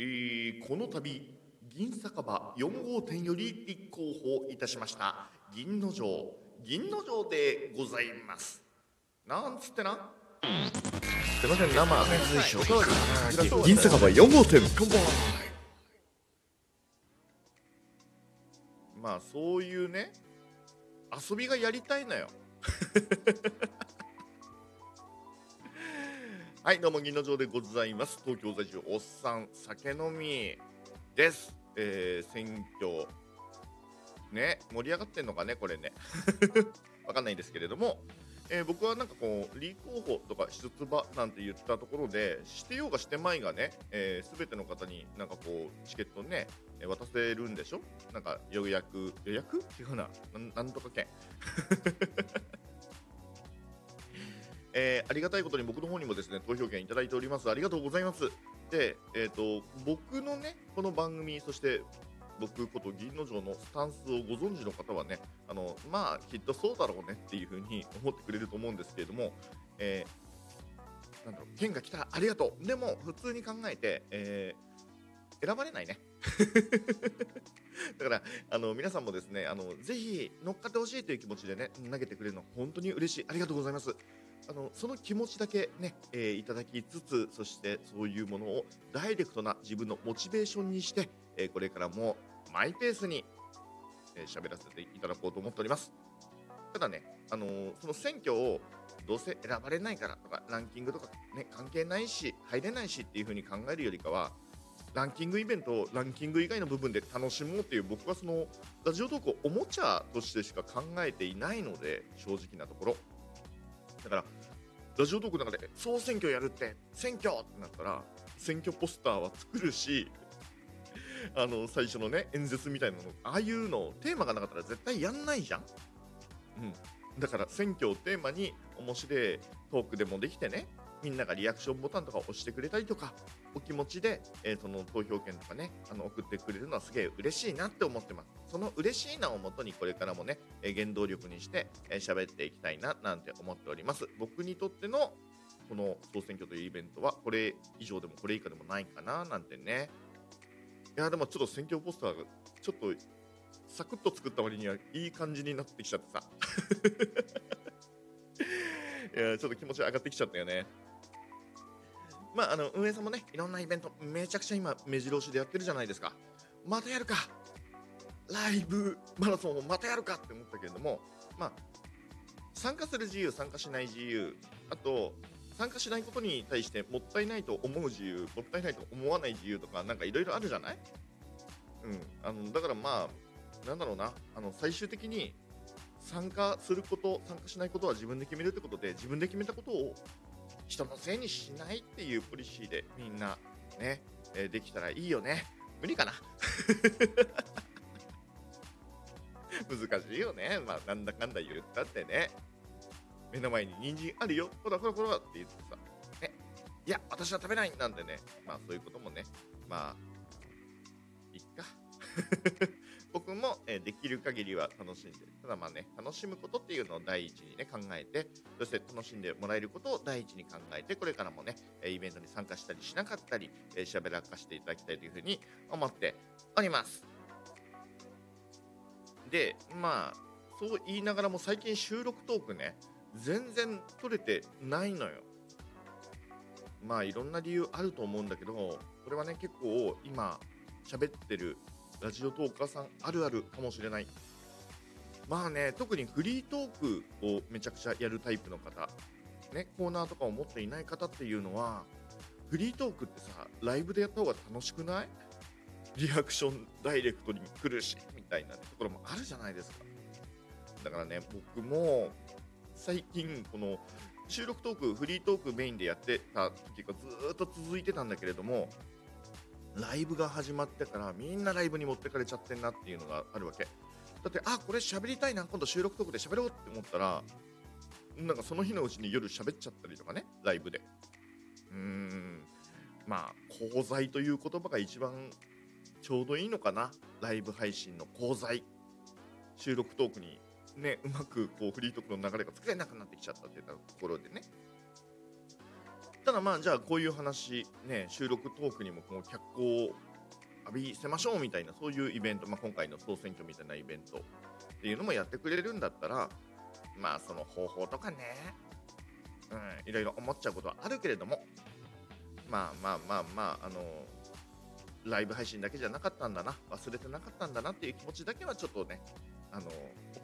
えーこの度銀酒場4号店より立候補いたしました銀の城銀の城でございます。なんつってな。すいません生水晶銀酒場4号店。まあそういうね遊びがやりたいのよ はい、どうも、銀の城でございます。東京在住、おっさん、酒飲みです。えー、選挙、ね、盛り上がってんのかね、これね。わかんないんですけれども、えー僕はなんかこう、立候補とか出馬なんて言ったところで、してようがしてまいがね、す、えー、ての方になんかこう、チケットね、渡せるんでしょ？なんか予約、予約？違うな。ななんとか券。えーありがたいことに僕の方にもですね投票権いただいております。ありがとうございます。でえっ、と僕のねこの番組そして僕こと銀の城のスタンスをご存知の方はねあのまあきっとそうだろうねっていうふうに 思ってくれると思うんですけれども、えーなんだろう券が来た。ありがとう。でも普通に考えて、えー選ばれないね。だからあの皆さんもですねあのぜひ乗っかってほしいという気持ちでね投げてくれるの本当に嬉しい。ありがとうございます。あのその気持ちだけね、えーいただきつつそしてそういうものをダイレクトな自分のモチベーションにして、えーこれからもマイペースにえー喋、らせていただこうと思っております。ただね、あのーその選挙をどうせ選ばれないからとかランキングとか、ね、関係ないし入れないしっていう風に考えるよりかはランキングイベントをランキング以外の部分で楽しもうっていう僕はそのラジオトークをおもちゃとしてしか考えていないので正直なところ。だからラジオトークの中で総選挙やるって選挙ってなったら選挙ポスターは作るし あの最初のね演説みたいなのああいうのテーマがなかったら絶対やんないじゃん、うん、だから選挙をテーマに面白いトークでもできてねみんながリアクションボタンとか押してくれたりとかお気持ちで、えーその投票権とかねあの送ってくれるのはすげえ嬉しいなって思ってます。その嬉しいなをもとにこれからもね、えー原動力にしてえー喋、っていきたいななんて思っております。僕にとってのこの総選挙というイベントはこれ以上でもこれ以下でもないかななんてね。いやでもちょっと選挙ポスターがちょっとサクッと作った割にはいい感じになってきちゃってさ。いやちょっと気持ち上がってきちゃったよね。まあ、あの運営さんもね、いろんなイベント、めちゃくちゃ今、目白押しでやってるじゃないですか。またやるか、ライブマラソンをまたやるかって思ったけれども、まあ、参加する自由、参加しない自由、あと、参加しないことに対してもったいないと思う自由、もったいないと思わない自由とか、なんかいろいろあるじゃない？うん、あのだからまあ、なんだろうな、あの最終的に参加すること、参加しないことは自分で決めるってことで、自分で決めたことを人のせいにしないっていうポリシーでみんなね、えできたらいいよね。無理かな 難しいよね。まあ、なんだかんだ言ったってね。目の前に人参あるよ。ほらほらほらって言ってさ。ね。いや、私は食べないなんでね。まあ、そういうこともね。まあ、いっか。えできる限りは楽しんで、ただまあね、楽しむことっていうのを第一にね、考えて、そして楽しんでもらえることを第一に考えて、これからもね、イベントに参加したりしなかったり、えー、喋らかしていただきたいというふうに思っております。で、まあ、そう言いながらも最近収録トークね、全然取れてないのよ。まあ、いろんな理由あると思うんだけど、これはね、結構今、喋ってるラジオトーカーさんあるあるかもしれない。まあね、特にフリートークをめちゃくちゃやるタイプの方、ね、コーナーとかを持っていない方っていうのは、フリートークってさ、ライブでやった方が楽しくない？リアクションダイレクトに来るし、みたいなところもあるじゃないですか。だからね、僕も最近、この収録トーク、フリートークメインでやってた時がずっと続いてたんだけれども、ライブが始まってからみんなライブに持ってかれちゃってんなっていうのがあるわけ。だって、あ、これ喋りたいな、今度収録トークで喋ろうって思ったら、なんかその日のうちに夜喋っちゃったりとかね、ライブで。うーん、まあ、功罪という言葉が一番ちょうどいいのかな、ライブ配信の功罪。収録トークにね、うまくこうフリートークの流れが作れなくなってきちゃったっていうところでね。ただまあじゃあこういう話ね収録トークにもこの脚光を浴びせましょうみたいなそういうイベント、まあ、今回の総選挙みたいなイベントっていうのもやってくれるんだったらまあその方法とかね。うんいろいろ思っちゃうことはあるけれどもまあまあまあまああのライブ配信だけじゃなかったんだな忘れてなかったんだなっていう気持ちだけはちょっとねあの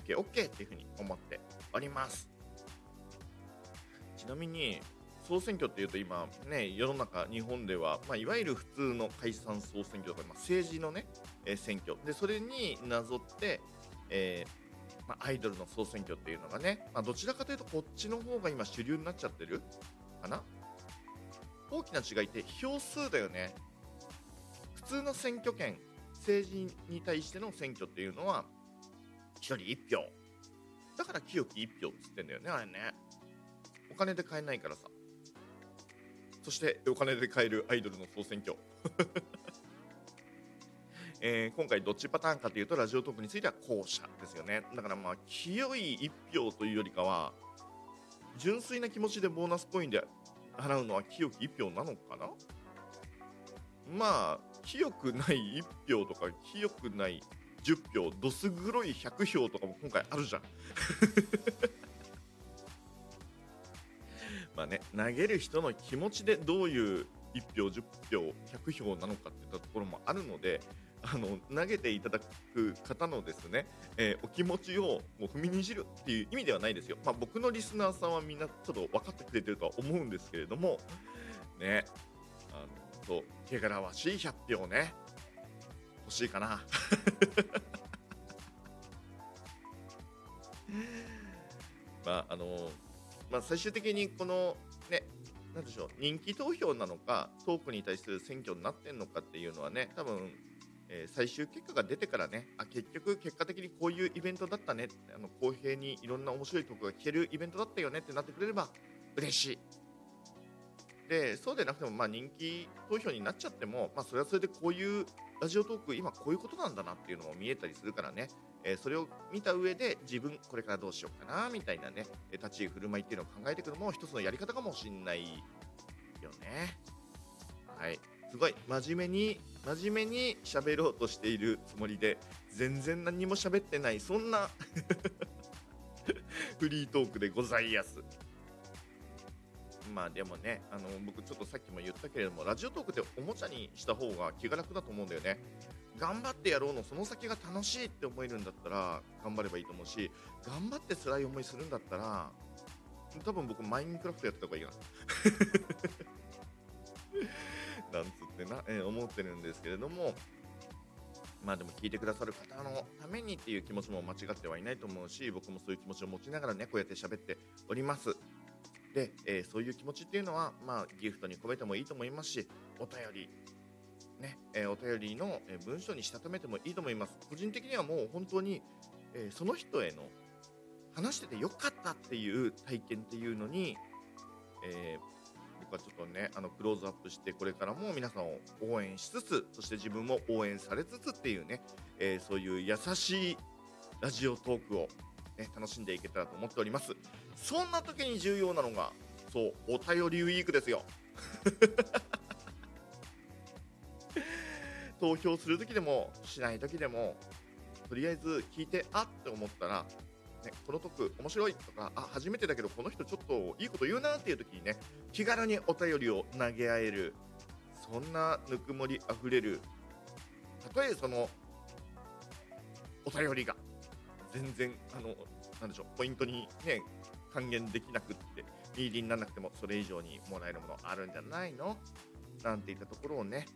OKOK っていうふうに思っております。ちなみに総選挙っていうと今ね世の中日本では、まあ、いわゆる普通の解散総選挙とか、まあ、政治のね、えー、選挙。でそれになぞって、えー、まあ、アイドルの総選挙っていうのがね、まどちらかというとこっちの方が今主流になっちゃってるかな？大きな違いって票数だよね。普通の選挙権政治に対しての選挙っていうのは1人1票。だから清き1票っつってんだよねあれね。お金で買えないからさ。そしてお金で買えるアイドルの総選挙。えー、今回どっちパターンかというとラジオトークについては後者ですよね。だからまあ清い1票というよりかは純粋な気持ちでボーナスコインで払うのは清き1票なのかな？まあ清くない1票とか清くない10票どす黒い100票とかも今回あるじゃん。まあね、投げる人の気持ちでどういう1票、10票、100票なのかっていったところもあるので、あの投げていただく方のですね、えー、お気持ちをもう踏みにじるっていう意味ではないですよ。まあ、僕のリスナーさんはみんなちょっと分かってくれてるとは思うんですけれども、ね、あのそう汚らわしい100票ね、欲しいかな。まああのまあ、最終的にこのねなんでしょう人気投票なのかトークに対する選挙になってんのかっていうのはね多分、えー、最終結果が出てからねあ結局結果的にこういうイベントだったねあの公平にいろんな面白いトークが聞けるイベントだったよねってなってくれれば嬉しい。でそうでなくてもまあ人気投票になっちゃっても、まあ、それはそれでこういうラジオトーク今こういうことなんだなっていうのも見えたりするからね。えー、それを見た上で自分これからどうしようかなみたいなね立ち居振る舞いっていうのを考えていくのも一つのやり方かもしんないよね。はい。すごい。真面目に真面目に喋ろうとしているつもりで全然何も喋ってないそんな フリートークでございやす。まあでもねあの僕ちょっとさっきも言ったけれどもラジオトークっておもちゃにした方が気が楽だと思うんだよね。頑張ってやろうのその先が楽しいって思えるんだったら頑張ればいいと思うし頑張って辛い思いするんだったら多分僕マインクラフトやってた方がいいかな。なんつってな、えー、思ってるんですけれども。まあでも聞いてくださる方のためにっていう気持ちも間違ってはいないと思うし僕もそういう気持ちを持ちながらねこうやって喋っております。で、えー、そういう気持ちっていうのはまあギフトに込めてもいいと思いますしお便りね、えー、お便りの、文章にしたためてもいいと思います。個人的にはもう本当に、えその人への話しててよかったっていう体験っていうのに、え僕はちょっとね、あの、クローズアップして、これからも皆さんを応援しつつ、そして自分も応援されつつっていうね、え、そういう優しいラジオトークを、ね、楽しんでいけたらと思っております。そんな時に重要なのが、そう、お便りウィークですよ。投票するときでもしないときでもとりあえず聞いてあって思ったら、ね、このトーク面白いとかあ初めてだけどこの人ちょっといいこと言うなっていう時にね気軽にお便りを投げ合えるそんなぬくもりあふれるたとえそのお便りが全然あのなんでしょうポイントにね還元できなくってミーディにならなくてもそれ以上にもらえるものあるんじゃないの？なんていったところをね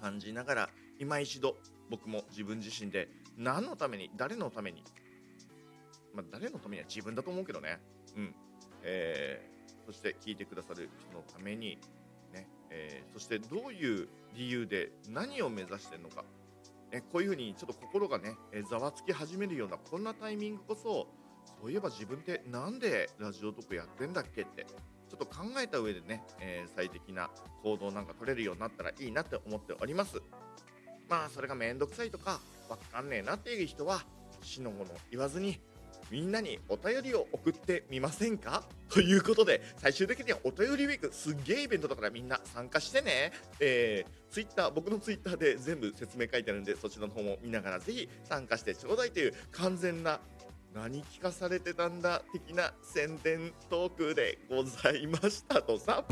感じながら今一度僕も自分自身で何のために誰のためにまあ、誰のためには自分だと思うけどね。うん。えー、そして聞いてくださる人のためにね、えー、そしてどういう理由で何を目指してるのか。ね、こういうふうにちょっと心がね、ざわつき始めるようなこんなタイミングこそそういえば自分って何でラジオトークやってんだっけってちょっと考えた上でね、えー、最適な行動なんか取れるようになったらいいなって思っております。まあそれがめんどくさいとかわかんねえなっていう人は死の者言わずにみんなにお便りを送ってみませんか？ということで最終的にはお便りウィークすっげえイベントだからみんな参加してね、えー、ツイッター僕のツイッターで全部説明書いてあるんでそちらの方も見ながらぜひ参加してちょうだいという完全な何聞かされてたんだ的な宣伝トークでございましたとさ。